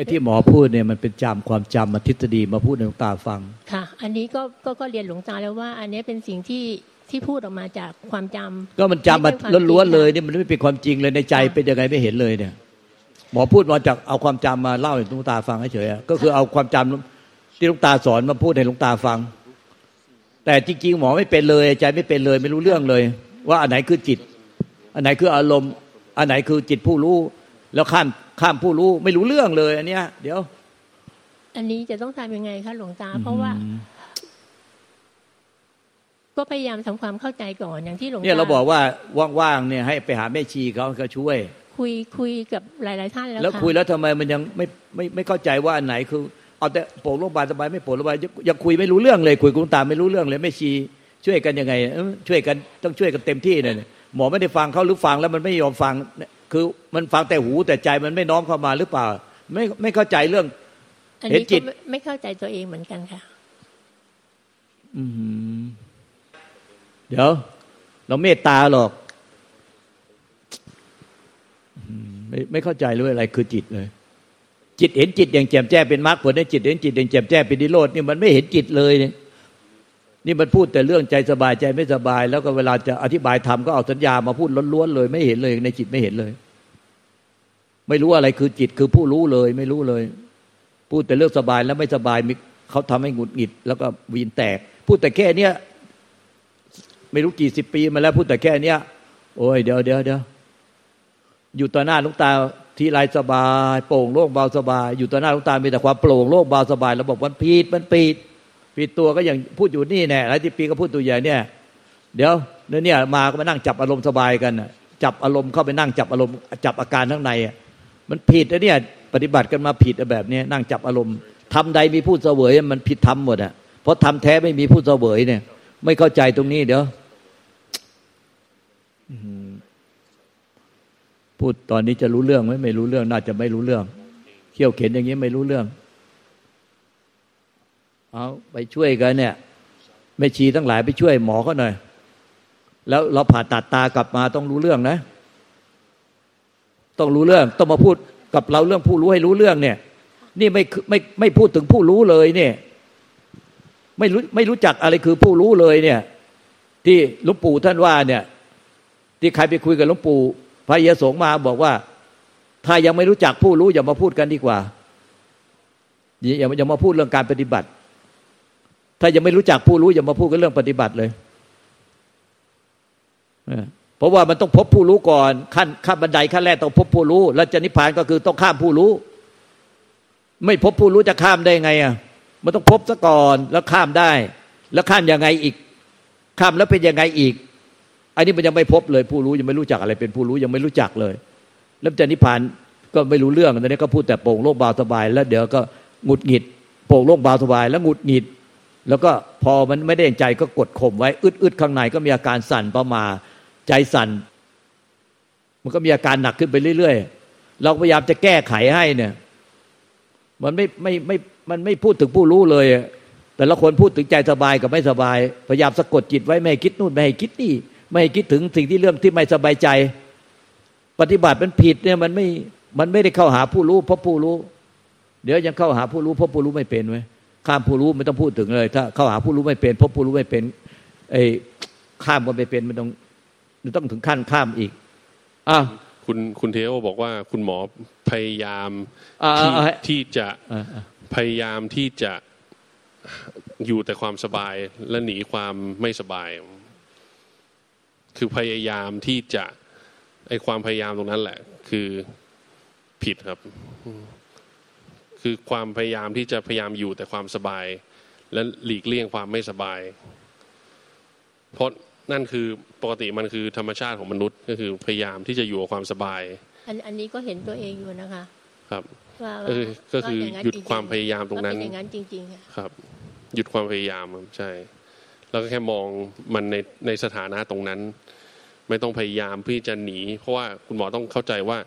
ไอ้ที่หมอพูดเนี่ยมันเป็นจำความจำมาทฤษฎีมาพูดในหลวงตาฟัง ค่ะ อันนี้ก็ก็ก็เรียนหลวงตาแล้วว่า อันนี้เป็นสิ่งที่ที่พูดออกมาจากความจำก็มันจำมาล้วนๆเลยนี่มันไม่เป็นความจริงเลยในใจเป็นยังไงไม่เห็นเลยเนี่ยหมอพูดมาจากเอาความจำมาเล่าให้หลวงตาฟังเฉยๆก็คือเอาความจำที่หลวงตาสอนมาพูดให้หลวงตาฟัง แต่จริง ๆ หมอไม่เป็นเลยใจไม่เป็นเลย ไม่รู้เรื่องเลย ว่าอันไหนคือจิต อันไหนคืออารมณ์ อันไหนคือจิตผู้รู้ แล้วข้ามข้ามผู้รู้ไม่รู้เรื่องเลยอันเนี้ย เดี๋ยว อันนี้จะต้องทำยังไงคะหลวงตา เพราะว่า ก็พยายามทำความเข้าใจก่อนอย่างที่หลวงตาเนี่ยเราบอกว่าว่างๆเนี่ยให้ไปหาแม่ชีเขาเขาช่วย คุยคุยกับหลาย ๆ ท่านแล้วแล้วค่ะคุยแล้วทำไมมันยังไม่ไม่ไม่เข้าใจว่าอันไหนคือเอาแต่โปร่งโรงพยาบาลสบายไม่โปร่งโรงพยาบาลยังคุยไม่รู้เรื่องเลย คุยกับคุณตาไม่รู้เรื่องเลยแม่ชีช่วยกันยังไงเอ้อช่วยกันต้องช่วยกันเต็มที่เนี่ยหมอไม่ได้ฟังเขาหรือฟังแล้วมันไม่ยอมฟัง คือมันฟังแต่หูแต่ใจมันไม่น้อมเข้ามาหรือเปล่า ไม่ไม่เข้าใจเรื่องอันเห็นนี้จิก็ตไม่ไม่เข้าใจตัวเองเหมือนกันค่ะ อืมเดี๋ยว เราเมตตาหรอกอืมไม่ไม่เข้าใจเลยอะไรคือจิตเลย จิตเห็นจิตอย่างแจ่มแจ้งเป็นมรรคผลได้จิตเห็นจิตอย่างแจ่มแจ้งเป็นนิโรธนี่มันไม่เห็นจิตเลยเนี่ย นี่มันพูดแต่เรื่องใจสบายใจไม่สบาย แล้วก็เวลาจะอธิบายธรรมก็เอาสัญญามาพูดล้วนๆเลย ไม่เห็นเลยในจิตไม่เห็นเลย ไม่รู้อะไรคือจิตคือผู้รู้เลย ไม่รู้เลย พูดแต่เรื่องสบายแล้วไม่สบายมีเขาทำให้หงุดหงิด แล้วก็วีนแตก พูดแต่แค่เนี้ยไม่รู้กี่สิบปีมาแล้วพูดแต่แค่เนี้ยโอ้ยเดี๋ยวเดี๋ยวเดี๋ยวอยู่ต่อหน้าลุงตาทีไรสบาย โปร่งโล่งเบาสบาย อยู่ต่อหน้าลุงตามีแต่ความโปร่งโล่งเบาสบายเราบอกมันผิดมันผิด ผิดตัวก็อย่างพูดอยู่นี่แน่หลายที่ปีก็พูดตัวใหญ่เนี่ย เดี๋ยวเนี่ยมาก็มานั่งจับอารมณ์สบายกันจับอารมณ์เข้าไปนั่งจับอารมณ์จับอาการข้างในมันผิดนะเนี่ยปฏิบัติกันมาผิดแบบนี้นั่งจับอารมณ์ทำใดมีผู้เสวยมันผิดทำหมดอะเพราะทำแท้ไม่มีผู้เสวยเนี่ย ไม่เข้าใจตรงนี้เดี๋ยวพูดตอนนี้จะรู้เรื่องไหมไม่รู้เรื่อง น่าจะไม่รู้เรื่องเขี่ยวเข็นอย่างนี้ไม่รู้เรื่อง เอาไปช่วยกันเนี่ยแม่ชีทั้งหลายไปช่วยหมอเขาหน่อย แล้วเราผ่าตัดตากลับมาต้องรู้เรื่องนะ ต้องรู้เรื่องต้องมาพูดกับเราเรื่องผู้รู้ให้รู้เรื่องเนี่ย นี่ไม่ไม่ไม่พูดถึงผู้รู้เลยเนี่ย ไม่รู้ไม่รู้จักอะไรคือผู้รู้เลยเนี่ย ที่หลวงปู่ท่านว่าเนี่ย ที่ใครไปคุยกับหลวงปู่พระเยสงมาบอกว่า ถ้ายังไม่รู้จักผู้รู้อย่ามาพูดกันดีกว่าอย่าอย่ามาพูดเรื่องการปฏิบัติ ถ้ายังไม่รู้จักผู้รู้อย่ามาพูดกันเรื่องปฏิบัติเลยเพราะว่ามันต้องพบผู้รู้ก่อนขั้นขั้นบันไดขั้นแรกต้องพบผู้รู้ แล้วจะนิพพานก็คือต้องข้ามผู้รู้ ไม่พบผู้รู้จะข้ามได้ไงอะมันต้องพบซะก่อนแล้วข้ามได้ แล้วข้ามยังไงอีก ข้ามแล้วเป็นยังไงอีก อันนี้มันยังไม่พบเลยผู้รู้ยังไม่รู้จักอะไรเป็นผู้รู้ยังไม่รู้จักเลยแล้วจะนิพพานก็ไม่รู้เรื่องตอนนี้ก็พูดแต่โป่งโล่งเบาสบาย แล้วเดี๋ยวก็หงุดหงิดโป่งโล่งเบาสบาย แล้วหงุดหงิด แล้วก็พอมันไม่ได้ใจก็กดข่มไว้อึดๆข้างในก็มีอาการสั่นประมา ใจสั่น มันก็มีอาการหนักขึ้นไปเรื่อยๆ เราพยายามจะแก้ไขให้เนี่ย มันไม่ไม่ไม่มันไม่พูดถึงผู้รู้เลย แต่ละคนพูดถึงใจสบายกับไม่สบาย พยายามสะกดจิตไว้ไม่คิดนู่นไม่ให้คิดนี่ ไม่คิดถึงสิ่งที่เรื่องที่ไม่สบายใจ ปฏิบัติมันผิดเนี่ยมันไม่มันไม่ได้เข้าหาผู้รู้เพราะผู้รู้ เดี๋ยวยังเข้าหาผู้รู้เพราะผู้รู้ไม่เป็นไว้ ข้ามผู้รู้ไม่ต้องพูดถึงเลย ถ้าเข้าหาผู้รู้ไม่เป็นเพราะผู้รู้ไม่เป็นไอ้ข้ามก็ไม่เป็นมันต้องมันต้องถึงขั้นข้ามอีกอะคุณคุณเทโอบอกว่าคุณหมอพยายามอ่าที่อ่าที่จะอ่าอ่าพยายามที่จะอยู่แต่ความสบายและหนีความไม่สบาย คือพยายามที่จะไอความพยายามตรงนั้นแหละ คือผิดครับ คือความพยายามที่จะพยายามอยู่แต่ความสบาย และหลีกเลี่ยงความไม่สบาย เพราะนั่นคือปกติมันคือธรรมชาติของมนุษย์ ก็คือพยายามที่จะอยู่กับความสบาย อันอันนี้ก็เห็นตัวเองอยู่นะคะ ครับว่าก็คือก็คือว่าางนั้นหยุดจริงๆความพยายามตรงนั้นว่าเป็นอย่างนั้นจริงๆค่ะครับ หยุดความพยายามครับใช่ แล้วก็แค่มองมันในในสถานะตรงนั้น ไม่ต้องพยายามเพื่อจะหนี เพราะว่าคุณหมอต้องเข้าใจว่า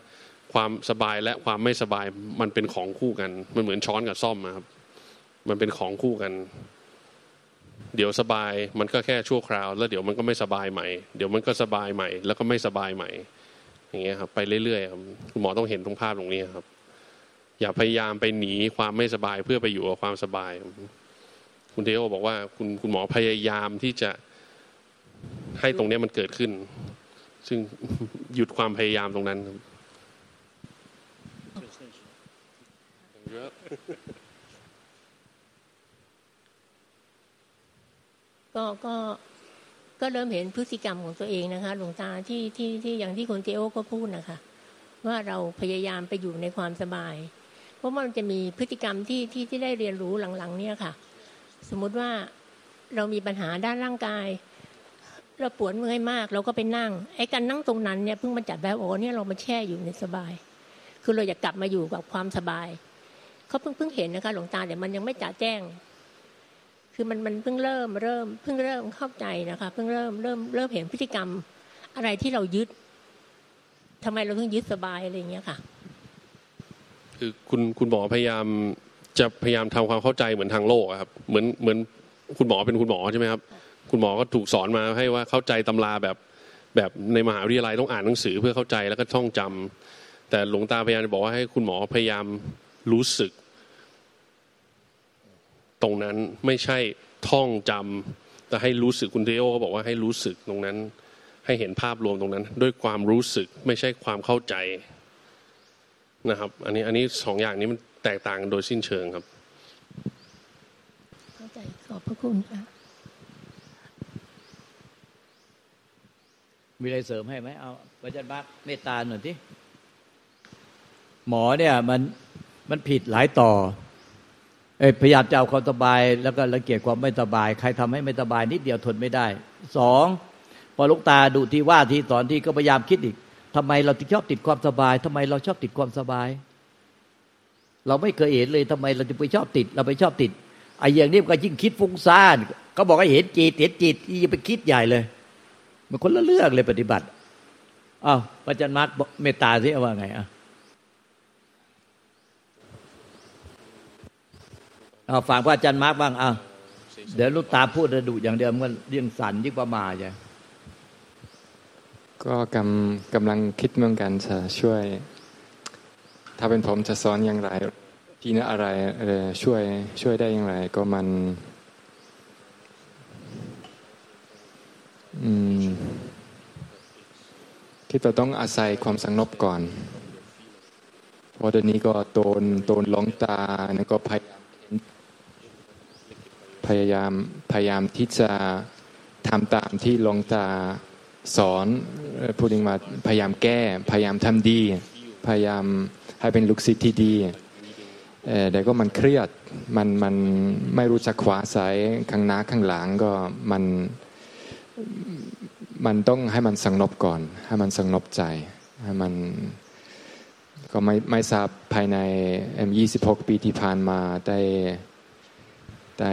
ความสบายและความไม่สบายมันเป็นของคู่กัน มันเหมือนช้อนกับซ่อมนะครับ มันเป็นของคู่กัน เดี๋ยวสบายมันก็แค่ชั่วคราว แล้วเดี๋ยวมันก็ไม่สบายใหม่ เดี๋ยวมันก็สบายใหม่ แล้วก็ไม่สบายใหม่ อย่างเงี้ยครับ ไปเรื่อยๆครับคุณหมอต้องเห็นตรงภาพตรงนี้ครับ อย่าพยายามไปหนีความไม่สบายเพื่อไปอยู่กับความสบาย คุณเทโอบอกว่าคุณคุณหมอพยายามที่จะให้ตรงนี้มันเกิดขึ้น ซึ่งหยุดความพยายามตรงนั้น ก็ก็ก็เริ่มเห็นพฤติกรรมของตัวเองนะคะ หลวงตาที่ที่ที่อย่างที่คุณเจโอก็พูดนะคะ ว่าเราพยายามไปอยู่ในความสบาย เพราะมันจะมีพฤติกรรมที่ที่ที่ได้เรียนรู้หลังๆ เนี่ยค่ะ สมมุติว่าเรามีปัญหาด้านร่างกาย เราปวดเมื่อยมาก เราก็ไปนั่ง ไอ้การนั่งตรงนั้นเนี่ยเพิ่งมาจัดแบบโอ้เนี่ยเรามาแช่อยู่ในสบาย คือเราอยากกลับมาอยู่กับความสบาย เขาเพิ่งเพิ่งเห็นนะคะ หลวงตาแต่มันยังไม่จ่าแจ้ง คือมันมันเพิ่งเริ่มเริ่มเพิ่งเริ่มเข้าใจนะคะ เพิ่งเริ่มเริ่มเริ่มเห็นพฤติกรรมอะไรที่เรายึดทำไมเราถึงยึดสบายอะไรอย่างเงี้ยค่ะ คือคุณคุณหมอพยายามจะพยายามทำความเข้าใจเหมือนทางโลกครับ เหมือนเหมือนคุณหมอเป็นคุณหมอใช่ไหมครับ คุณหมอก็ถูกสอนมาให้ว่าเข้าใจตำราแบบแบบในมหาวิทยาลัยต้องอ่านหนังสือเพื่อเข้าใจแล้วก็ท่องจำแต่หลวงตาพยายามจะบอกว่าให้คุณหมอพยายาม รู้สึก ตรงนั้นไม่ใช่ท่องจำแต่ให้รู้สึกคุณเทโอเขาบอกว่าให้รู้สึกตรงนั้น ให้เห็นภาพรวมตรงนั้น ด้วยความรู้สึกไม่ใช่ความเข้าใจนะครับ อันนี้อันนี้สองอย่างนี้มันแตกต่างกันโดยสิ้นเชิงครับ เข้าใจขอบพระคุณค่ะมีอะไรเสริมให้ไหมเอาพระอาจารย์บักเมตตาหน่อยที่หมอเนี่ยมัน มันผิดหลายต่อพยายามจะเอาความสบาย แล้วก็รังเกียจความไม่สบาย ใครทำให้ไม่สบายนิดเดียวทนไม่ได้สองพอลูกตาดูที่ว่าที่สอนที่ก็พยายามคิดอีกทำไมเราถึงชอบติดความสบายทำไมเราชอบติดความสบาย เราไม่เคยเห็นเลยทำไมเราจะไปชอบติด เราไปชอบติดไอ้อย่างนี้ก็ยิ่งคิดฟุ้งซ่านก็บอกให้เห็นจิตเห็นจิตยิ่งไปคิดใหญ่เลย มันคนละเรื่องเลยปฏิบัติอ้าวพระจันทร์มาร์กเมตตาสิว่าไงอะ เอาฟังพระอาจารย์มาร์กบ้างอะเดี๋ยวลูกตาพูดระดุอย่างเดิมก็เรื่องสันยิ่งประมาใช่ก็กำกำลังคิดเหมือนกันจะช่วย ถ้าเป็นผมจะสอนอย่างไร ที่นอะไรช่วยช่วยได้อย่างไร ก็มัน อืมคิดว่าต้องอาศัยความสงบก่อน เพราะตอนนี้ก็โดนโดนล้องตาแล้วก็พยายาม พยายามพยายามที่จะทำตามที่หลวงตาสอนพูดถึงมาพยายามแก้พยายามทำดี พยายามให้เป็นลูกศิษย์ที่ดีแต่ก็มันเครียดมันมันไม่รู้จักขวาสายข้างหน้าข้างหลังก็มันมันต้องให้มันสงบก่อน ให้มันสงบใจให้มันก็ไม่ไม่ทราบภายใน M26 ปีที่ผ่านมาได้ ได้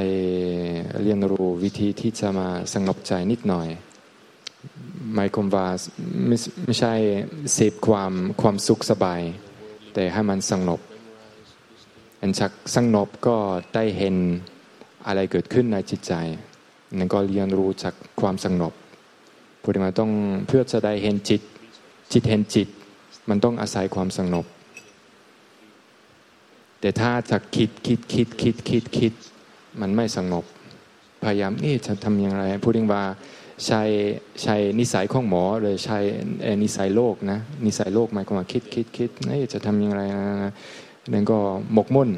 เรียนรู้วิธีที่จะมาสงบใจนิดหน่อยหมายความว่าไม่ไม่ใช่เสพความความสุขสบาย แต่ให้มันสงบอันจากสงบก็ได้เห็นอะไรเกิดขึ้นในจิตใจนั่นก็เรียนรู้จากความสงบพูดมาต้องเพื่อจะได้เห็นจิต จิตเห็นจิต มันต้องอาศัยความสงบแต่ถ้าจะคิดคิดคิดคิดคิดคิด มันไม่สงบ พยายามนี่จะทำอย่างไรพูดถึงว่าใช้ใช้นิสัยของหมอเลยใช้นิสัยโลกนะนิสัยโลกหมายความว่าคิดคิดคิดนี่จะทำอย่างไรนะนั่นก็หมกมุ่น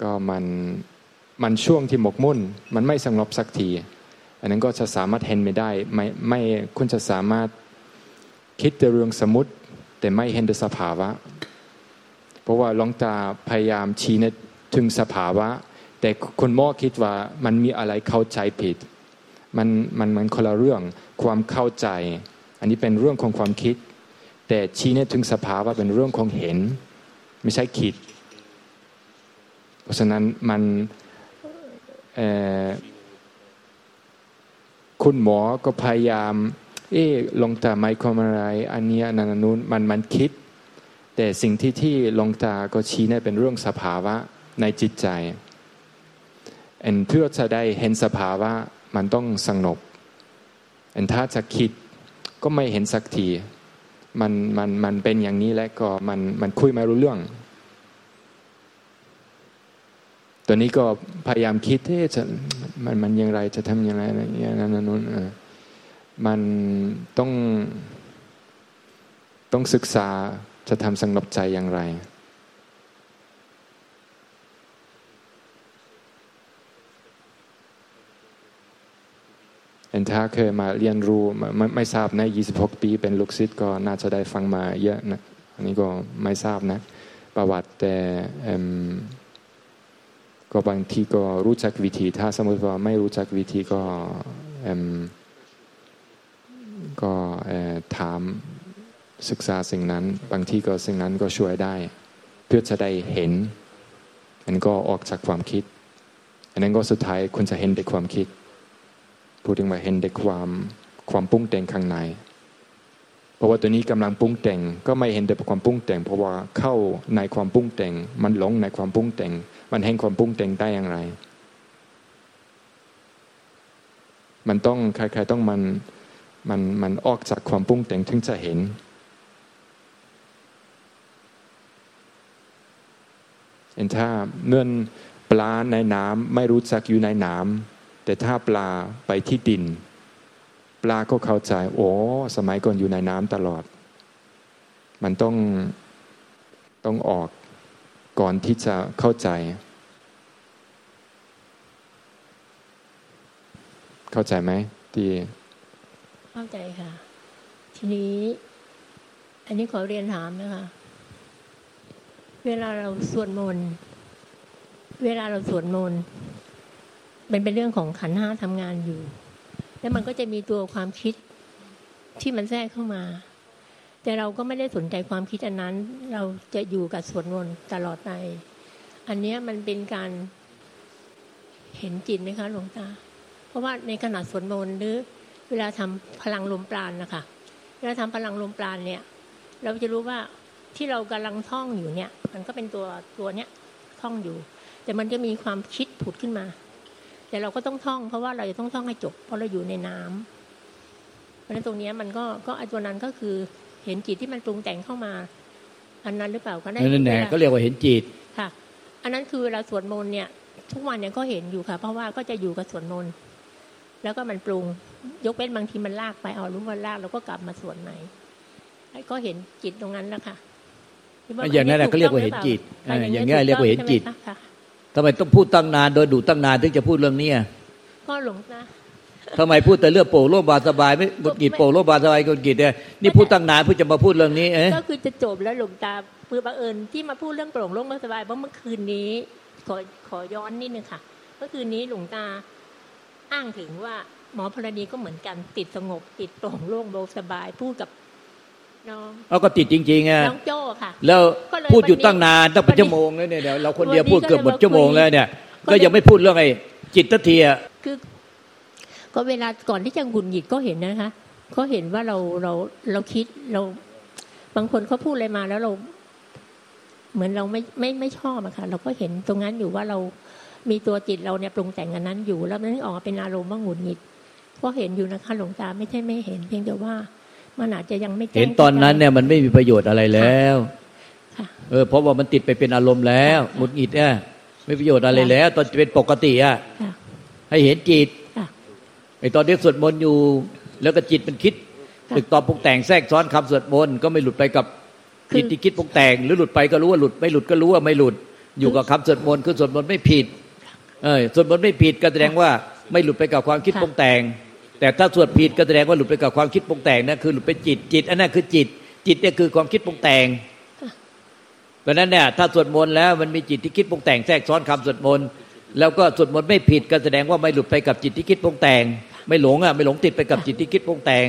ก็มันมันช่วงที่หมกมุ่น มันไม่สงบสักทีอันนั้นก็จะสามารถเห็นไม่ได้ไม่ไม่คุณจะสามารถคิดแต่เรื่องสมมติแต่ไม่เห็นสภาวะ เพราะว่าลองตาพยายามชี้นถึงสภาวะ แต่คนหมอคิดว่ามันมีอะไรเข้าใจผิด มันมันมันคนละเรื่องความเข้าใจ อันนี้เป็นเรื่องของความคิด แต่ชี้เนี่ยถึงสภาวะเป็นเรื่องของเห็น ไม่ใช่คิด เพราะฉะนั้นมันคุณหมอก็พยายาม เอ๊ลงตาไม่ความอะไร อันนี้นันนู้นมันมันคิด แต่สิ่งที่ที่ลงตาก็ชี้เนี่ยเป็นเรื่องสภาวะในจิตใจ and เพื่อจะได้เห็นสภาวะมันต้องสงบ and ถ้าจะคิดก็ไม่เห็นสักที มันมันมันเป็นอย่างนี้และก็มันมันคุยไม่รู้เรื่อง ตัวนี้ก็พยายามคิดเอ๊ะมันมันยังไรจะทำยังไงอะไรย่างนั้นนั้นมันต้องต้องศึกษาจะทำสงบใจอย่างไร ถ้าเคยมาเรียนรู้ไม่ไม่ทราบนะ26 ปีเป็นลูกศิษย์ก็น่าจะได้ฟังมาเยอะนะอันนี้ก็ไม่ทราบนะประวัติแต่ก็บางทีก็รู้จักวิธี ถ้าสมมติว่าไม่รู้จักวิธีก็ก็ถามศึกษาสิ่งนั้น บางทีก็สิ่งนั้นก็ช่วยได้ เพื่อจะได้เห็นอันก็ออกจากความคิด อันนั้นก็สุดท้ายคุณจะเห็นในความคิด พูดถึงว่าเห็นในความความปุ้งแต่งข้างใน เพราะว่าตัวนี้กำลังปุ้งแต่งก็ไม่เห็นแต่ความปุ้งแต่ง เพราะว่าเข้าในความปุ้งแต่ง มันหลงในความปุ้งแต่ง มันเห็นความปุ้งแต่งได้อย่างไร มันต้องใครๆต้องมันมันมันออกจากความปุ้งแต่งถึงจะเห็นเห็นถ้าเมื่อปลาในน้ำไม่รู้จักอยู่ในน้ำ แต่ถ้าปลาไปที่ดิน ปลาก็เข้าใจ โอ้สมัยก่อนอยู่ในน้ำตลอด มันต้องต้องออกก่อนที่จะเข้าใจ เข้าใจไหมที่เข้าใจค่ะ ทีนี้ อันนี้ขอเรียนถามนะคะเวลาเราสวดมนต์เวลาเราสวดมนต์ มันเป็นเรื่องของขันห้าทำงานอยู่ แล้วมันก็จะมีตัวความคิดที่มันแทรกเข้ามา แต่เราก็ไม่ได้สนใจความคิดอันนั้น เราจะอยู่กับสวดมนต์ตลอดไป อันนี้มันเป็นการเห็นจิตไหมคะหลวงตา เพราะว่าในขณะสวดมนต์หรือเวลาทำพลังลมปราณนะคะเวลาทำพลังลมปราณเนี่ย เราจะรู้ว่าที่เรากำลังท่องอยู่เนี่ย มันก็เป็นตัวตัวเนี้ยท่องอยู่ แต่มันจะมีความคิดผุดขึ้นมา แต่เราก็ต้องท่องเพราะว่าเราจะต้องท่องให้จบ เพราะเราอยู่ในน้ำเพราะฉะนั้นตรงนี้มันก็ก็อตัวนั้นก็คือเห็นจิตที่มันปรุงแต่งเข้ามา อันนั้นหรือเปล่าก็ได้นั่นแหละก็เรียกว่าเห็นจิตค่ะ อันนั้นคือเวลาสวดมนต์เนี่ย ทุกวันเนี่ยก็เห็นอยู่ค่ะ เพราะว่าก็จะอยู่กับสวดมนต์แล้วก็มันปรุง ยกเว้นบางทีมันลากไปเอารู้ว่าลากแล้วก็กลับมาสวดใหม่ก็เห็นจิตตรงนั้นแล้วค่ะอย่างนั้นแหละก็เรียกว่าเห็นจิตอย่างนี้เรียกว่าเห็นจิต ทำไมต้องพูดตั้งนาน โดยดูตั้งนานถึงจะพูดเรื่องนี้ก็หลงนะทำไมพูดแต่เรื่องโปร่งโล่งบาสบายไม่บุกิจโปร่งโล่งบาสบายกุกิจเนี่ยนี่พูดตั้งนานเพื่อจะมาพูดเรื่องนี้เอ๊ก็คือจะจบแล้วหลงตาเพื่อบังเอิญที่มาพูดเรื่องโปร่งโล่งบาสบายเพราะเมื่อคืนนี้ขอขอย้อนนิดนึงค่ะเมื่อคืนนี้หลวงตาอ้างถึงว่าหมอพรณีก็เหมือนกันติดสงบติดโปร่งโล่งเบาสบาย พูดกับ เอาก็ติดจริงๆอะน้องโจ้ค่ะ แล้วพูดอยู่ตั้งนานตั้งเป็นชั่วโมงแล้วเนี่ยเดี๋ยวเราคนเดียวพูดเกือบหมดชั่วโมงแล้วเนี่ยก็ยังไม่พูดเรื่องไอ้จิตตะเทียคือ ก็เวลาก่อนที่จะหงุดหงิดก็เห็นนะคะเขาเห็นว่าเราเราเราคิดเรา บางคนเขาพูดอะไรมาแล้วเรา เหมือนเราไม่ไม่ไม่ชอบอะค่ะ เราก็เห็นตรงนั้นอยู่ว่าเรามีตัวจิตเราเนี่ยปรุงแต่งกันนั้นอยู่ แล้วมันออกเป็นอารมณ์ว่าหงุดหงิดก็เห็นอยู่นะคะหลวงตาไม่ใช่ไม่เห็น เพียงแต่ว่า มันอาจจะยังไม่เห็นตอนนั้นเนี่ยมันไม่มีประโยชน์อะไรแล้วเออเพราะว่ามันติดไปเป็นอารมณ์แล้วหงุดหงิดเนี่ยไม่ประโยชน์อะไรแล้ว ตอนเป็นปกติอะให้เห็นจิตไอตอนที่สวดมนต์อยู่ แล้วก็จิตมันคิดตึกตอบปรุงแต่งแทรกซ้อนคำสวดมนต์ก็ไม่หลุดไปกับจิตที่คิดปรุงแต่ง หรือหลุดไปก็รู้ว่าหลุดไม่หลุดก็รู้ว่าไม่หลุด อยู่กับคำสวดมนต์คือสวดมนต์ไม่ผิด เออสวดมนต์ไม่ผิดก็แสดงว่าไม่หลุดไปกับความคิดปรุงแต่ง แต่ถ้าสวดผิดก็แสดงว่าหลุดไปกับความคิดปรุงแต่งนั่นคือหลุดไปจิตจิต อันนั้นคือจิต จิตเนี่ยคือความคิดปรุงแต่งเพราะนั้นเนี่ยถ้าสวดมนต์แล้วมันมีจิตที่คิดปรุงแต่งแทรกซ้อนคำสวดมนต์แล้วก็สวดมนต์ไม่ผิดก็แสดงว่าไม่หลุดไปกับจิตที่คิดปรุงแต่ง ไม่หลงอะไม่หลงติดไปกับจิตที่คิดปรุงแต่ง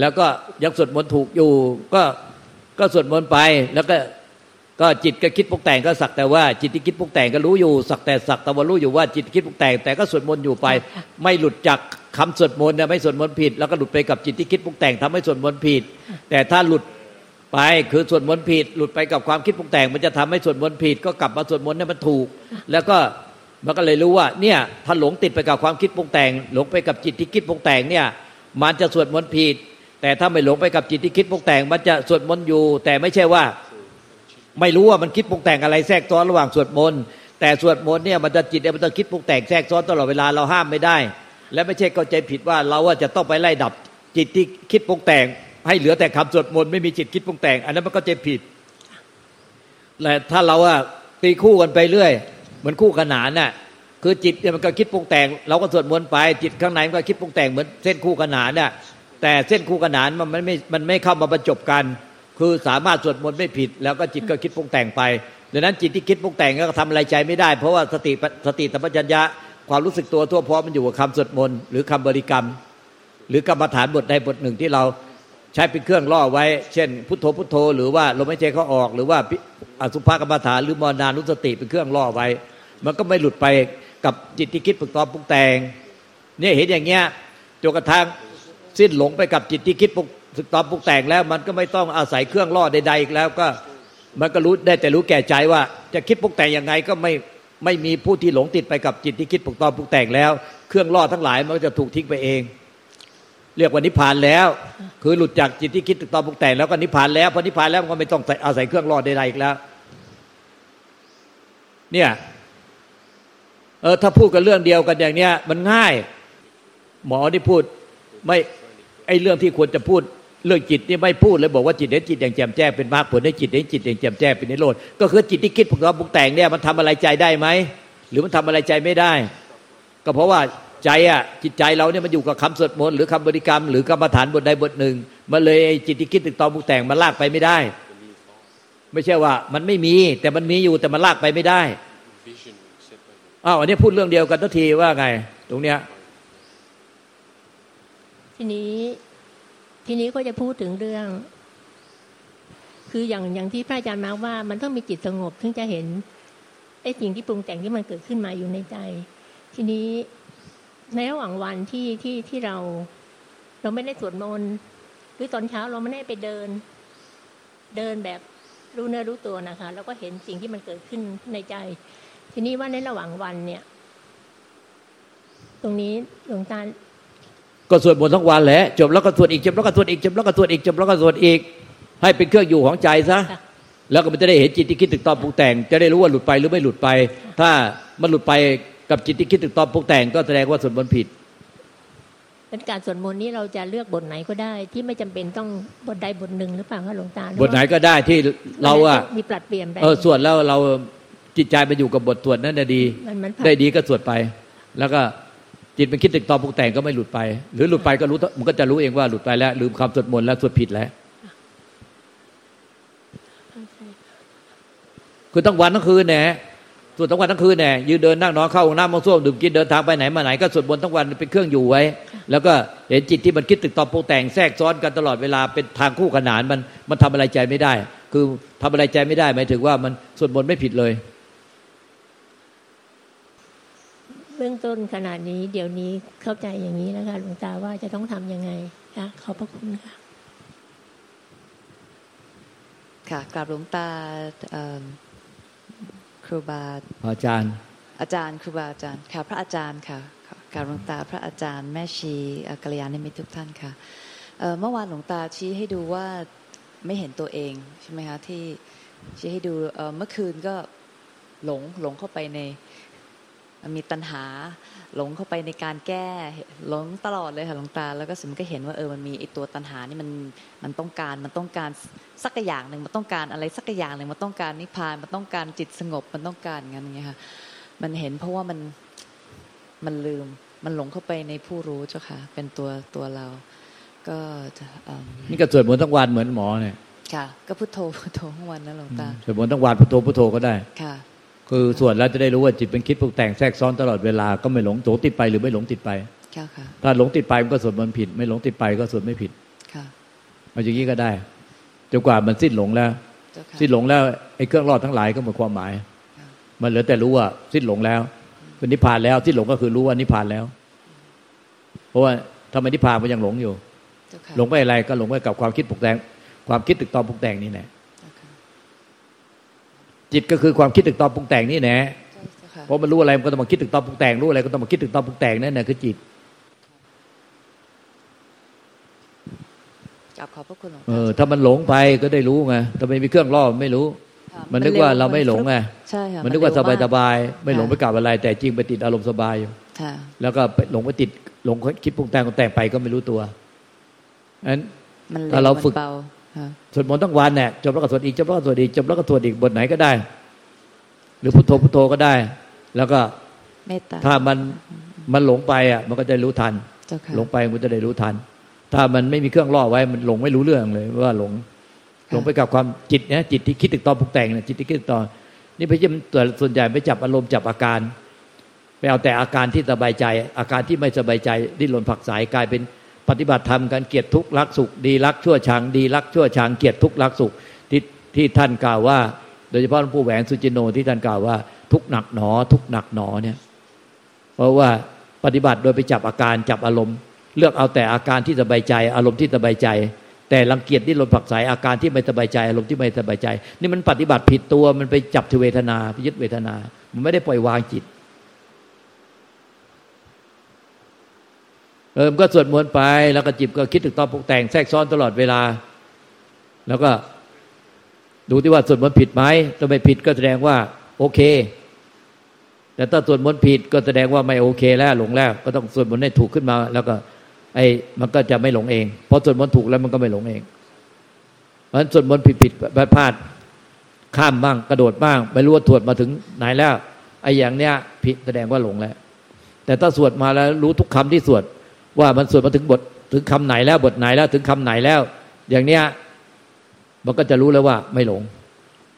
แล้วก็ยังสวดมนต์ถูกอยู่ ก็ก็สวดมนต์ไปแล้วก็ ก็จิตก็คิดปรุงแต่งก็สักแต่ว่าจิตที่คิดปรุงแต่งก็รู้อยู่ สักแต่สักแต่ว่ารู้อยู่ว่าจิตคิดปรุงแต่งแต่ก็สวดมนต์อยู่ไป ไม่หลุดจากคำสวดมนต์เนี่ยไม่สวดมนต์ผิด แล้วก็หลุดไปกับจิตที่คิดปรุงแต่งทำให้สวดมนต์ผิด แต่ถ้าหลุดไปคือสวดมนต์ผิด หลุดไปกับความคิดปรุงแต่ง มันจะทำให้สวดมนต์ผิด ก็กลับมาสวดมนต์เนี่ยมันถูก แล้วก็มันก็เลยรู้ว่าเนี่ยถ้าหลงติดไปกับความคิดปรุงแต่ง หลงไปกับจิตที่คิดปรุงแต่งเนี่ยมันจะสวดมนต์ผิด แต่ถ้าไม่หลงไปกับจิตที่คิดปรุงแต่ง มันจะสวดมนต์อยู่ แต่ไม่ใช่ว่า ไม่รู้ว่ามันคิดปรุงแต่งอะไรแทรกซ้อนระหว่างสวดมนต์แต่สวดมนต์เนี่ยมันจะจิตเนี่ยมันจะคิดปรุงแต่งแทรกซ้อนตลอดเวลาเราห้ามไม่ได้ และไม่ใช่เข้าใจผิดว่าเราว่าจะต้องไปไล่ดับจิตที่คิดปรุงแต่ง ให้เหลือแต่คำสวดมนต์ไม่มีจิตคิดปรุงแต่ง อันนั้นมันก็จะผิดและถ้าเราอะตีคู่กันไปเรื่อยเหมือนคู่ขนานน่ะคือจิตเนี่ยมันก็คิดปรุงแต่ง เราก็สวดมนต์ไปจิตข้างในมันก็คิดปรุงแต่งเหมือนเส้นคู่ขนานน่ะแต่เส้นคู่ขนานมันไม่มันไม่เข้ามาบรรจบกัน คือสามารถสวดมนต์ไม่ผิด แล้วก็จิตก็คิดปรุงแต่งไปดังนั้นจิตที่คิดปรุงแต่งก็ทำอะไรใจไม่ได้ เพราะว่าสติสติสัมปชัญญะความรู้สึกตัวทั่วพร้อมมันอยู่กับคำสวดมนต์หรือคำบริกรรม หรือกรรมฐานบทใดบทหนึ่งที่เราใช้เป็นเครื่องล่อไว้ เช่น พุทโธพุทโธ หรือว่าลมหายใจเขาออก หรือว่าอสุภกรรมฐานหรือมรณานุสติเป็นเครื่องล่อไว้ มันก็ไม่หลุดไปกับจิตที่คิดปรุงตอปรุงแต่งเนี่ยเห็นอย่างเงี้ยจนกระทั่งสิ้นหลงไปกับจิตที่คิดปรุง ตอปรุงแต่งแล้วมันก็ไม่ต้องอาศัยเครื่องล่อใดๆอีกแล้วก็มันก็รู้ได้แต่รู้แก่ใจว่า จะคิดปรุงแต่งยังไงก็ไม่ไม่มีผู้ที่หลงติดไปกับจิตที่คิดปรุงตอปรุงแต่งแล้ว เครื่องล่อทั้งหลายมันก็จะถูกทิ้งไปเอง เรียกว่านิพพานแล้ว คือหลุดจากจิตที่คิดตกตอปรุงแต่งแล้วก็นิพพานแล้วพอนิพพานแล้วมันก็ไม่ต้องอาศัยเครื่องล่อใดๆอีกแล้ว เนี่ยเออถ้าพูดกันเรื่องเดียวกันอย่างเนี้ยมันง่าย หมอที่พูดไม่ไอเรื่องที่ควรจะพูด เรื่องจิตนี่ไม่พูดเลยบอกว่าจิตเห็นจิตอย่างแจ่มแจ้งเป็นมรรคผลให้จิตเห็นจิตอย่างแจ่มแจ้งเป็นนิโรธก็คือจิตที่คิดปรุงแต่งปรุงแต่งเนี่ยมันทำอะไรใจได้ไหมหรือมันทำอะไรใจไม่ได้ ก็เพราะว่าใจอะจิตใจเราเนี่ยมันอยู่กับคำสวดมนต์หรือคำบริกรรม หรือกรรมฐานบทใดบทหนึ่งมันเลยจิตที่คิดตึกตองปรุงแต่งมันลากไปไม่ได้ ไม่ใช่ว่ามันไม่มีแต่มันมีอยู่แต่มันลากไปไม่ได้อ้าวอันนี้พูดเรื่องเดียวกันทันทีว่าไง ตรงเนี้ยทีนี้ ทีนี้ก็จะพูดถึงเรื่อง คืออย่างอย่างที่พระอาจารย์มาว่า มันต้องมีจิตสงบถึงจะเห็นไอ้สิ่งที่ปรุงแต่งที่มันเกิดขึ้นมาอยู่ในใจ ทีนี้ในระหว่างวันที่ที่ที่เรา เราไม่ได้สวดมนต์หรือตอนเช้าเราไม่ได้ไปเดิน เดินแบบรู้เนื้อรู้ตัวนะคะ แล้วก็เห็นสิ่งที่มันเกิดขึ้นในใจ ทีนี้ว่าในระหว่างวันเนี่ย ตรงนี้หลวงตา ก็สวดมนต์ทั้งวันแหละจบแล้วก็สวดอีกจบแล้วก็สวดอีกจบแล้วก็สวดอีกจบแล้วก็สวดอีก ให้เป็นเครื่องอยู่ของใจซะค่ะแล้วก็มันจะได้เห็นจิตที่คิดตึกตอนปรุงแต่ง จะได้รู้ว่าหลุดไปหรือไม่หลุดไป ถ้ามันหลุดไปกับจิตที่คิดตึกตอนปรุงแต่ง ก็แสดงว่าสวดมนต์ผิดเป็นการสวดมนต์นี้เราจะเลือกบทไหนก็ได้ที่ไม่จำเป็นต้องบทใดบทหนึ่งหรือเปล่าคะหลวงตารือบทไหนก็ได้ที่เราอะมีปรับเปลี่ยนไปเออสวดแล้วเราจิตใจไปอยู่กับบทสวดนั่นน่ะดีมันมันได้ดีก็สวดไป แล้วก็ จิตมันคิดตึกตอนปรุงแต่งก็ไม่หลุดไป หรือหลุดไปก็รู้มันก็จะรู้เองว่าหลุดไปแล้ว ลืมคำสวดมนต์แล้วสวดผิดแล้วคือทั้งวันทั้งคืนแหน่สวดทั้งวันทั้งคืนแหน่ยืนเดินนั่งนอนเข้าห้องน้ำมาส้วมดื่มกินเดินทางไปไหนมาไหนก็สวดมนต์ทั้งวันเป็นเครื่องอยู่ไว้ แล้วก็เห็นจิตที่มันคิดตึกตอบปรุงแต่งแทรกซ้อนกันตลอดเวลาเป็นทางคู่ขนานมันมันทำอะไรใจไม่ได้ คือทำอะไรใจไม่ได้หมายถึงว่ามันสวดมนต์ไม่ผิดเลย เบื้องต้นขนาดนี้ เดี๋ยวนี้เข้าใจอย่างนี้นะคะหลวงตาว่าจะต้องทำยังไงคะขอบพระคุณค่ะ ค่ะกราบหลวงตาเอิ่มครูบาอาจารย์ อาจารย์ครูบาอาจารย์ค่ะ พระอาจารย์ค่ะกราบหลวงตาพระอาจารย์แม่ชีเอ่อกัลยาณมิตรทุกท่านค่ะเอ่อเมื่อวานหลวงตาชี้ให้ดูว่าไม่เห็นตัวเองใช่ไหมคะที่ชี้ให้ดูเอ่อเมื่อคืนก็หลงหลงเข้าไปใน มีตัณหาหลงเข้าไปในการแก้หลงตลอดเลยค่ะหลวงตา แล้วก็สมก็เห็นว่าเออมันมีไอตัวตัณหานี่มันมันต้องการมันต้องการสักอย่างหนึ่งมันต้องการอะไรสักอย่างหนึ่งมันต้องการนิพพานมันต้องการจิตสงบมันต้องการอย่างนั้นอย่างเงี้ยค่ะมันเห็นเพราะว่ามันมันลืมมันหลงเข้าไปในผู้รู้เจ้าค่ะ เป็นตัวตัวเรา ก็จะเอิ่มนี่ก็สวดมนต์ทั้งวันเหมือนหมอเนี่ยค่ะ ก็พุทโธพุทโธทั้งวันนะหลวงตาสวดมนต์ทั้งวันพุทโธพุทโธก็ได้ค่ะ คือสวดแล้วจะได้รู้ว่าจิตเป็นคิดปรุงแต่งแทรกซ้อนตลอดเวลาก็ไม่หลงโงติดไปหรือไม่หลงติดไปค่ะค่ะถ้าหลงติดไปมันก็สวดมนต์ผิด ไม่หลงติดไปก็สวดไม่ผิดค่ะเอาอย่างนี้ก็ได้จนกว่ามันสิ้นหลงแล้วเจ้าค่ะสิ้นหลงแล้วไอ้เครื่องรอดทั้งหลายก็หมดความหมายค่ะมันเหลือแต่รู้ว่าสิ้นหลงแล้วคือนิพพานแล้วสิ้นหลงก็คือรู้ว่านิพพานแล้ว เพราะว่าทำไมนิพพานมันยังหลงอยู่เจ้าค่ะหลงไปอะไรก็หลงไปกับความคิดปรุงแต่ง ความคิดตึกตอปรุงแต่งนี่แหละเจ้าค่ะจิตก็คือความคิดตึกตอปรุงแต่งนี่แหละเจ้าค่ะเพราะมันรู้อะไรมันก็ต้องมาคิดตึกตอปรุงแต่งรู้อะไรก็ต้องมาคิดตึกตอปรุงแต่งนั่นแหละคือจิตกราบขอบพระคุณหลวงเอตาอถ้ามันหลงไปก็ได้รู้ไงถ้าไม่มีเครื่องล่อมันไม่รู้ มันนึกว่าเราไม่หลงไงใช่ค่ะมันนึกว่าสบายสบายๆไม่หลงไปค่ะกับอะไร แต่จริงไปติดอารมณ์สบายอยู่ค่ะแล้วก็ไปหลงไปติดหลงคิดปรุงแต่งปรุงแต่งไปก็ไม่รู้ตัวนั้นมันถ้าเรามันฝึกเบาค่ะ สวดมนต์ทั้งวันเนี่ยจบแล้วก็สวดอีกจบแล้วก็สวดอีกจบแล้วก็สวดอีกบทไหนก็ได้ หรือพุทโธพุทโธก็ได้ แล้วก็เมตตาถ้ามันมันหลงไปอะ มันก็จะรู้ทันเจ้าค่ะหลงไปมันจะได้รู้ทัน ถ้ามันไม่มีเครื่องล่อไว้มันหลงไม่รู้เรื่องเลยว่าหลงหลงไปกับความจิตเนี่ยจิตที่คิดถึงตอนปรุงแต่งเนี่ยจิตที่คิดถึงตอนนี่พยายามตัวส่วนใหญ่ไปจับอารมณ์จับอาการ ไปเอาแต่อาการที่สบายใจ อาการที่ไม่สบายใจดิ้นรนผักสายกลายเป็น ปฏิบัติธรรมการเกียดทุกรักสุข ดีรักชั่วชังดีรักชั่วชังเกียดทุกรักสุขที่ที่ท่านกล่าวว่า โดยเฉพาะหลวงปู่แหวนสุจินโนที่ท่านกล่าวว่า ทุกหนักหนอ ทุกหนักหนอเนี่ย เพราะว่าปฏิบัติโดยไปจับอาการจับอารมณ์ เลือกเอาแต่อาการที่สบายใจ อารมณ์ที่สบายใจ แต่รังเกียจที่ลนผักสายอาการที่ไม่สบายใจ อารมณ์ที่ไม่สบายใจ นี่มันปฏิบัติผิดตัวมันไปจับที่เวทนาไปยึดเวทนา มันไม่ได้ปล่อยวางจิต เออมนก็สวดมนต์ไปแล้วก็จิบก็คิดถึงตอนปรุงแต่งแทรกซ้อนตลอดเวลา แล้วก็ดูที่ว่าสวดมนต์ผิดไหมถ้าไม่ผิดก็แสดงว่า โอเค แต่ถ้าสวดมนต์ผิดก็แสดงว่าไม่โอเคแล้วหลงแล้ว ก็ต้องสวดมนต์ให้ถูกขึ้นมา แล้วก็ ไอ้มันก็จะไม่หลงเองพอสวดมนต์ถูกแล้วมันก็ไม่หลงเองเพราะฉะนั้นสวดมนต์ผิดผิดพลาดพลาดข้ามบ้างกระโดดบ้างไม่รู้ว่าถวดมาถึงไหนแล้วไอ้อย่างเนี้ยผิดแสดงว่าหลงแล้ว แต่ถ้าสวดมาแล้วรู้ทุกคำที่สวด ว่ามันสวดมาถึงบทถึงคำไหนแล้วบทไหนแล้วถึงคำไหนแล้ว อย่างเนี้ยมันก็จะรู้แล้วว่าไม่หลง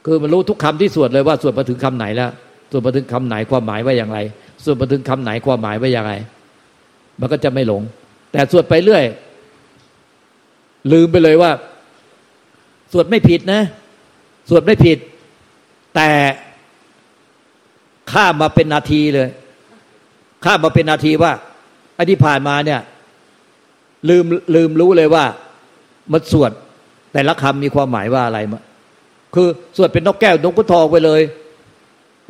คือมันรู้ทุกคำที่สวดเลยว่าสวดมาถึงคำไหนแล้วสวดมาถึงคำไหนความหมายว่าอย่างไรสวดมาถึงคำไหนความหมายว่าอย่างไร มันก็จะไม่หลง แต่สวดไปเรื่อย ลืมไปเลยว่า สวดไม่ผิดนะ สวดไม่ผิด แต่ข้ามมาเป็นนาทีเลย ข้ามมาเป็นนาทีว่า อันที่ผ่านมาเนี่ย ลืมลืมรู้เลยว่ามันสวดแต่ละคำมีความหมายว่าอะไรมาคือสวดเป็นนกแก้วนกพุทองไปเลย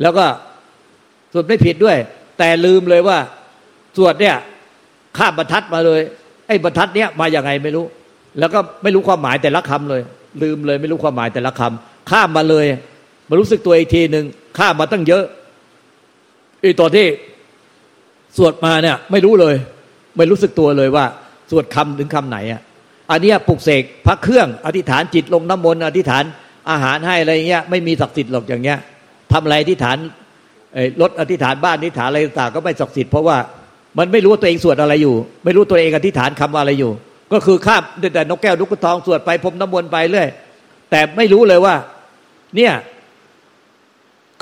แล้วก็สวดไม่ผิดด้วย แต่ลืมเลยว่า สวดเนี่ยข้ามบรรทัดมาเลย ไอ้บรรทัดเนี้ยมาอย่างไงไม่รู้ แล้วก็ไม่รู้ความหมายแต่ละคำเลย ลืมเลยไม่รู้ความหมายแต่ละคำข้ามมาเลย มารู้สึกตัวอีกทีหนึ่งข้ามมาตั้งเยอะไอ้ตอนที่ สวดมาเนี่ยไม่รู้เลย ไม่รู้สึกตัวเลยว่า สวดคำถึงคำไหนอะอันนี้ปลุกเสกพระเครื่องอธิษฐานจิตลงน้ำมนต์อธิษฐานอาหารให้อะไรเงี้ยไม่มีศักดิ์สิทธิ์หรอกอย่างเงี้ยทำอะไรอธิษฐานรถอธิษฐานบ้านอธิษฐานอะไรต่างก็ไม่ศักดิ์สิทธิ์เพราะว่ามันไม่รู้ว่าตัวเองสวดอะไรอยู่ ไม่รู้ตัวเองอธิษฐานคำว่าอะไรอยู่ ก็คือข้ามแต่นกแก้วนกกระทองสวดไปพรมน้ำมนต์ไปเรื่อยแต่ไม่รู้เลยว่า เนี่ย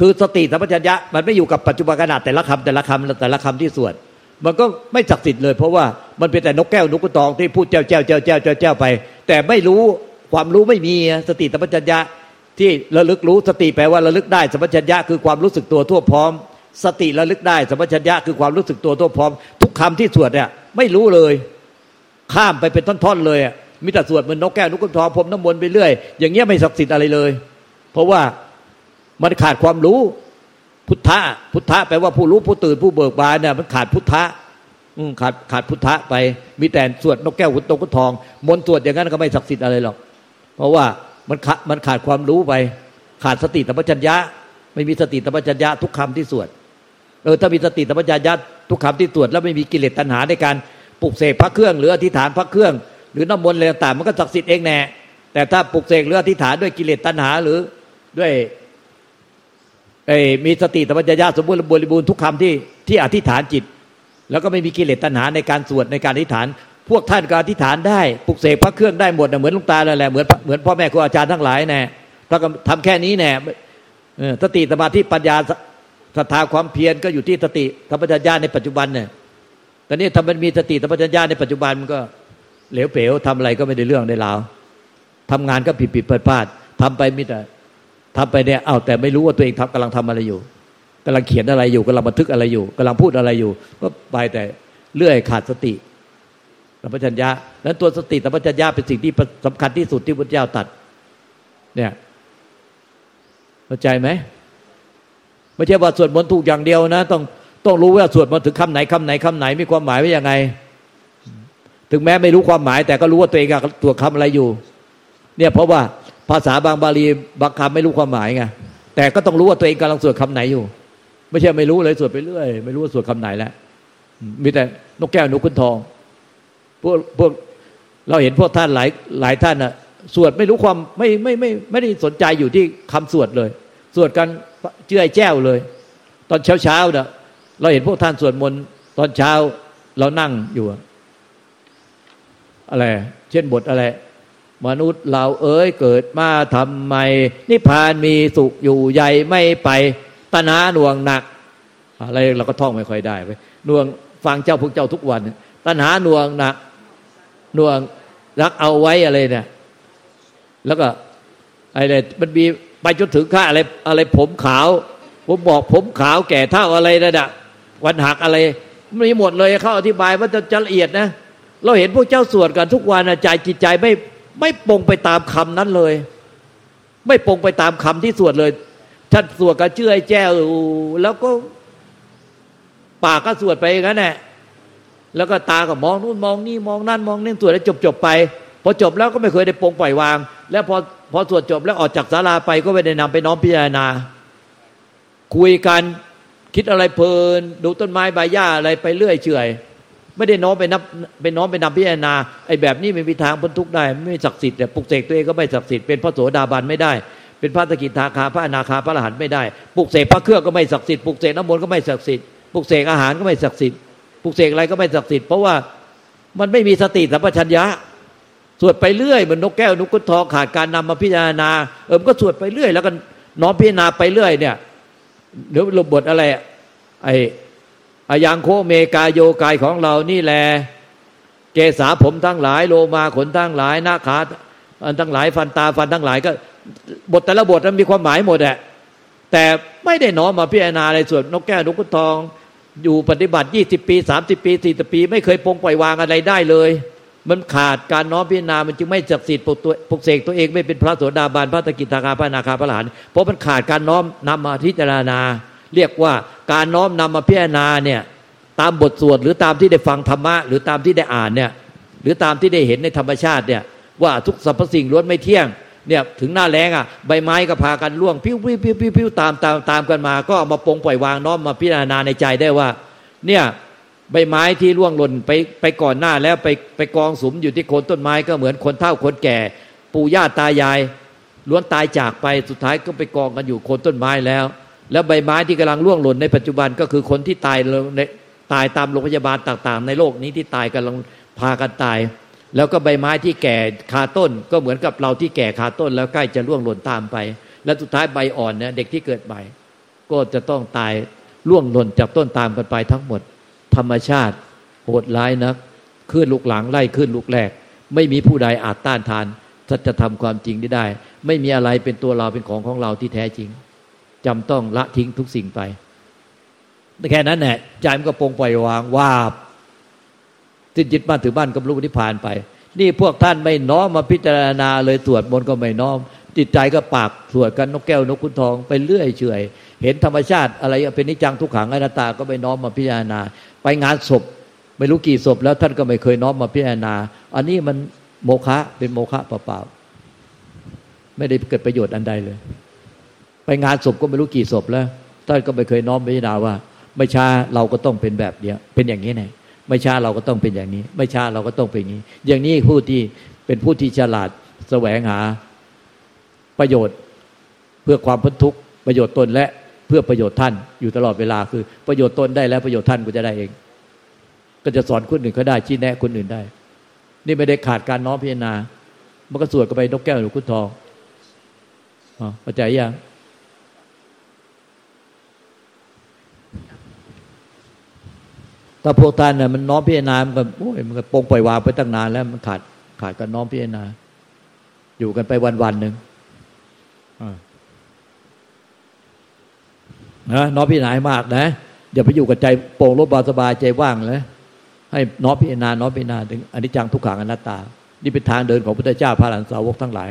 คือสติสัมปชัญญะมันไม่อยู่กับปัจจุบันขณะแต่ละคำแต่ละคำแต่ละคำที่สวดมันก็ไม่ศักดิ์สิทธิ์เลย เพราะว่ามันเป็นแต่นกแก้วนกกระทองที่พูดเจ้าเจ้าเจ้าเจ้าเจ้าเจ้าไป แต่ไม่รู้ความรู้ไม่มีสติสัมปชัญญะที่ระลึกรู้สติแปลว่าระลึกได้สัมปชัญญะคือความรู้สึกตัวทั่วพร้อม สติระลึกได้สัมปชัญญะคือความรู้สึกตัวทั่วพร้อม ทุกคำที่สวดเนี่ยไม่รู้เลย ข้ามไปเป็นท่อนๆเลยมิแต่สวดเหมือนนกแก้วนกกระทองพรมน้ำมนต์ไปเรื่อยอย่างเงี้ยไม่ศักดิ์สิทธิ์อะไรเลย เพราะว่า มันขาดความรู้ พุทธะพุทธะแปลว่าผู้รู้ผู้ตื่นผู้เบิกบานเนี่ยมันขาดพุทธะขาดขาดพุทธะไป มีแต่สวดนกแก้วหุนตกทอง มนต์สวดอย่างนั้นก็ไม่ศักดิ์สิทธิ์อะไรหรอก เพราะว่ามันขาดมันขาดความรู้ไป ขาดสติสัมปชัญญะ ไม่มีสติสัมปชัญญะทุกคำที่สวดเออถ้ามีสติสัมปชัญญะทุกคำที่สวดแล้วไม่มีกิเลสตัณหาในการปลุกเสกพระเครื่อง หรืออธิษฐานพระเครื่อง หรือน้ำมนต์อะไรต่างมันก็ศักดิ์สิทธิ์เองแน่แต่ถ้าปลุกเสกหรืออธิษฐานด้วยกิเลสตัณหาหรือด้วย เอมีสติสัมปชัญญะสมบูรณ์บริบูรณ์ทุกคำที่ที่อธิษฐานจิต แล้วก็ไม่มีกิเลสตัณหาในการสวดในการอธิษฐาน พวกท่านก็อธิษฐานได้ปลุกเสกพระเครื่องได้หมดนะเหมือนลุงตาเลยแหละเหมือนเหมือนพ่อแม่ครูอาจารย์ทั้งหลายแน่ถ้าทำแค่นี้แน่สติสมาธิปัญญาศรัทธาความเพียรก็อยู่ที่สติธรรมจัญญาในปัจจุบันเนี่ยตอนนี้ถ้ามันมีสติธรรมจัญญาในปัจจุบันมันก็เหลวเป๋วทำอะไรก็ไม่ได้เรื่องได้ราวทำงานก็ผิดผิดพลาดพลาดทำไปมิแต่ ทำไปเนี่ยเอาแต่ไม่รู้ว่าตัวเองทำกำลังทำอะไรอยู่กำลังเขียนอะไรอยู่กำลังบันทึกอะไรอยู่กำลังพูดอะไรอยู่ ก็ไปแต่เลื่อยขาดสติสัมปชัญญะนั้นตัวสติสัมปชัญญะเป็นสิ่งที่สำคัญที่สุดที่พระเจ้าตัด เนี่ยเข้าใจไหมไม่ใช่ว่าสวดมนต์ถูกอย่างเดียวนะ ต้องต้องรู้ว่าสวดมนต์ถึงคำไหนคำไหนคำไหนมีความหมายว่ายังไง ถึงแม้ไม่รู้ความหมาย แต่ก็รู้ว่าตัวเองกับตัวคำอะไรอยู่ เนี่ยเพราะว่า ภาษาบางบาลีบางคำไม่รู้ความหมายไงแต่ก็ต้องรู้ว่าตัวเองกำลังสวดคำไหนอยู่ ไม่ใช่ไม่รู้เลยสวดไปเรื่อย ไม่รู้ว่าสวดคำไหนแล้วมีแต่นกแก้วนกขุนทองพวกพวกเราเห็นพวกท่านหลายหลายท่านอะสวดไม่รู้ความไม่ไม่ไม่ไม่ได้สนใจอยู่ที่คำสวดเลย สวดกันเจือแจ้วเลย ตอนเช้าเช้าเนะเราเห็นพวกท่านสวดมนต์ตอนเช้าเรานั่งอยู่ อะไร เช่นบทอะไร มนุษย์เราเอ๋ยเกิดมาทำไม นิพพานมีสุขอยู่ใหญ่ไม่ไปตนาหน่วงหนัก อะไรเราก็ท่องไม่ค่อยได้ไปหน่วงฟังเจ้าพวกเจ้าทุกวันตัณหาหน่วงหนักหน่วงรักเอาไว้อะไรเนี่ย แล้วก็อะไรมันมีไปจนถึงค่าอะไรอะไรผมขาว ผมบอกผมขาวแก่เท่าอะไรนะดะวันหักอะไรมีหมดเลยเขาอธิบายว่าจะละเอียดนะ เราเห็นพวกเจ้าสวดกันทุกวันใจจิตใจไม่ ไม่ปงไปตามคำนั้นเลย ไม่ปงไปตามคำที่สวดเลยท่านสวดกระเชื่อแจ้วแล้วก็ปากก็สวดไปงั้นแหละแล้วก็ตาก็มองนู่นมองนี่มองนั่นมองนี่สวดแล้วจบจบไปพอจบแล้วก็ไม่เคยได้ปงปล่อยวาง แล้วพอพอสวดจบแล้วออกจากศาลาไปก็ไม่ได้นำไปน้อมพิจารณา คุยกันคิดอะไรเพลิน ดูต้นไม้ใบหญ้าอะไรไปเรื่อยเฉย ไม่ได้น้อมไปนับไปน้อมไปนำพิจารณาไอ้แบบนี้ไม่มีทางพ้นทุกข์ได้ ไม่ศักดิ์สิทธิ์แต่ปลุกเสกตัวเองก็ไม่ศักดิ์สิทธิ์เป็นพระโสดาบันไม่ได้ เป็นพระตะกิทาคาพระอนาคาพระอรหันต์ไม่ได้ปลุกเสกพระเครื่องก็ไม่ศักดิ์สิทธิ์ปลุกเสกน้ำมนต์ก็ไม่ศักดิ์สิทธิ์ปลุกเสกอาหารก็ไม่ศักดิ์สิทธิ์ปลุกเสกอะไรก็ไม่ศักดิ์สิทธิ์เพราะว่ามันไม่มีสติสัมปชัญญะสวดไปเรื่อยเหมือนนกแก้วนกกระทองขาดการนำมาพิจารณา เออก็สวดไปเรื่อย แล้วก็น้อมพิจารณาไปเรื่อยเนี่ยเดี๋ยวบทอะไรไอ อายังโคเมกายโยกายของเรานี่แหละเกษาผมทั้งหลายโลมาขนทั้งหลายหน้าขาอันทั้งหลายฟันตาฟันทั้งหลายก็ บทแต่ละบทมันมีความหมายหมดแหละแต่ไม่ได้น้อมมาพิจารณาอะไรส่วนนกแก้วนกกระทอง อยู่ปฏิบัติยี่สิบปีสามสิบปีสี่สิบปี ไม่เคยปงปล่อยวางอะไรได้เลย มันขาดการน้อมพิจารณามันจึงไม่จักสิทธิ์ปกตัวปกเสกตัวเองไม่เป็นพระโสดาบันพระตะกิตาคาพระนาคาพระหลานเพราะมันขาดการน้อมนำมาพิจารณา เรียกว่าการน้อมนำมาพิจารณาเนี่ยตามบทสวดหรือตามที่ได้ฟังธรรมะ หรือตามที่ได้อ่านเนี่ยหรือตามที่ได้เห็นในธรรมชาติเนี่ยว่าทุกสรรพสิ่งล้วนไม่เที่ยงเนี่ยถึงหน้าแรงอะใบไม้ก็พากันร่วงพิ้วพิ้วพิ้วพิ้วพิ้วตามตามตามกันมา ก็เอามาปงปล่อยวางน้อมมาพิจารณาในใจได้ว่า เนี่ยใบไม้ที่ร่วงหล่นไปไปก่อนหน้าแล้วไปไปกองสุมอยู่ที่โคนต้นไม้ก็เหมือนคนเฒ่าคนแก่ ปู่ย่าตายายล้วนตายจากไปสุดท้ายก็ไปกองกันอยู่โคนต้นไม้แล้ว แล้วใบไม้ที่กำลังร่วงหล่นในปัจจุบันก็คือคนที่ตายในตายตามโรงพยาบาลต่างๆ ในโลกนี้ที่ตายกำลังพากันตาย แล้วก็ใบไม้ที่แก่คาต้น ก็เหมือนกับเราที่แก่คาต้น แล้วใกล้จะร่วงหล่นตามไป และสุดท้ายใบอ่อนเนี่ยเด็กที่เกิดใหม่ ก็จะต้องตายร่วงหล่นจากต้นตามกันไปทั้งหมด ธรรมชาติ โหดร้ายนักขึ้นลูกหลังไล่ขึ้นลูกแรก ไม่มีผู้ใดอาจต้านทานจะทำความจริงได้ ไม่มีอะไรเป็นตัวเราเป็นของของเราที่แท้จริง จำต้องละทิ้งทุกสิ่งไปแค่นั้นแหละใจมันก็ปงปล่อยวางวาบสิ้นจิตบ้านถือบ้านกับลูกนิพพานไป นี่พวกท่านไม่น้อมมาพิจารณาเลยสวดมนก็ไม่น้อม จิตใจก็ปากสวดกันนกแก้วนกขุนทองไปเรื่อยเฉยเห็นธรรมชาติอะไรเป็นนิจังทุกขังอนัตตาก็ไม่น้อมมาพิจารณา ไปงานศพ ไม่รู้กี่ศพแล้วท่านก็ไม่เคยน้อมมาพิจารณา อันนี้มันโมฆะเป็นโมฆะเปล่าๆไม่ได้เกิดประโยชน์อันใดเลย งานศพก็ไม่รู้กี่ศพแล้วท่านก็ไม่เคยน้อมพิจารณาว่า ไม่ช้าเราก็ต้องเป็นแบบเนี้ยเป็นอย่างนี้ไงไม่ช้าเราก็ต้องเป็นอย่างนี้ ไม่ช้าเราก็ต้องเป็นอย่างนี้ อย่างนี้ผู้ที่เป็นผู้ที่ฉลาดแสวงหาประโยชน์เพื่อความพ้นทุกข์ประโยชน์ตนและเพื่อประโยชน์ท่านอยู่ตลอดเวลาคือ ประโยชน์ตนได้แล้วประโยชน์ท่านก็จะได้เอง ก็จะสอนคนอื่นเขาได้ชี้แนะคนอื่นได้ นี่ไม่ได้ขาดการน้อมพิจารณามันก็สวดกันไปนกแก้วหรือคุณทองอ๋อเข้าใจยัง ถ้าพวกท่านน่ะมันน้อมพิจารณา มันก็โอ้ยมันก็ปงปล่อยวางไปตั้งนานแล้วมันขาดขาดการน้อมพิจารณา อยู่กันไปวันวันหนึ่งนะน้อมพิจารณามากนะอย่าไปอยู่กับใจโปร่งโลบาสบายใจว่างเลยให้น้อมพิจารณาน้อมพิจารณาถึงอนิจจังทุกขังอนัตตา นี่เป็นทางเดินของพระพุทธเจ้าพระหลานสาวกทั้งหลาย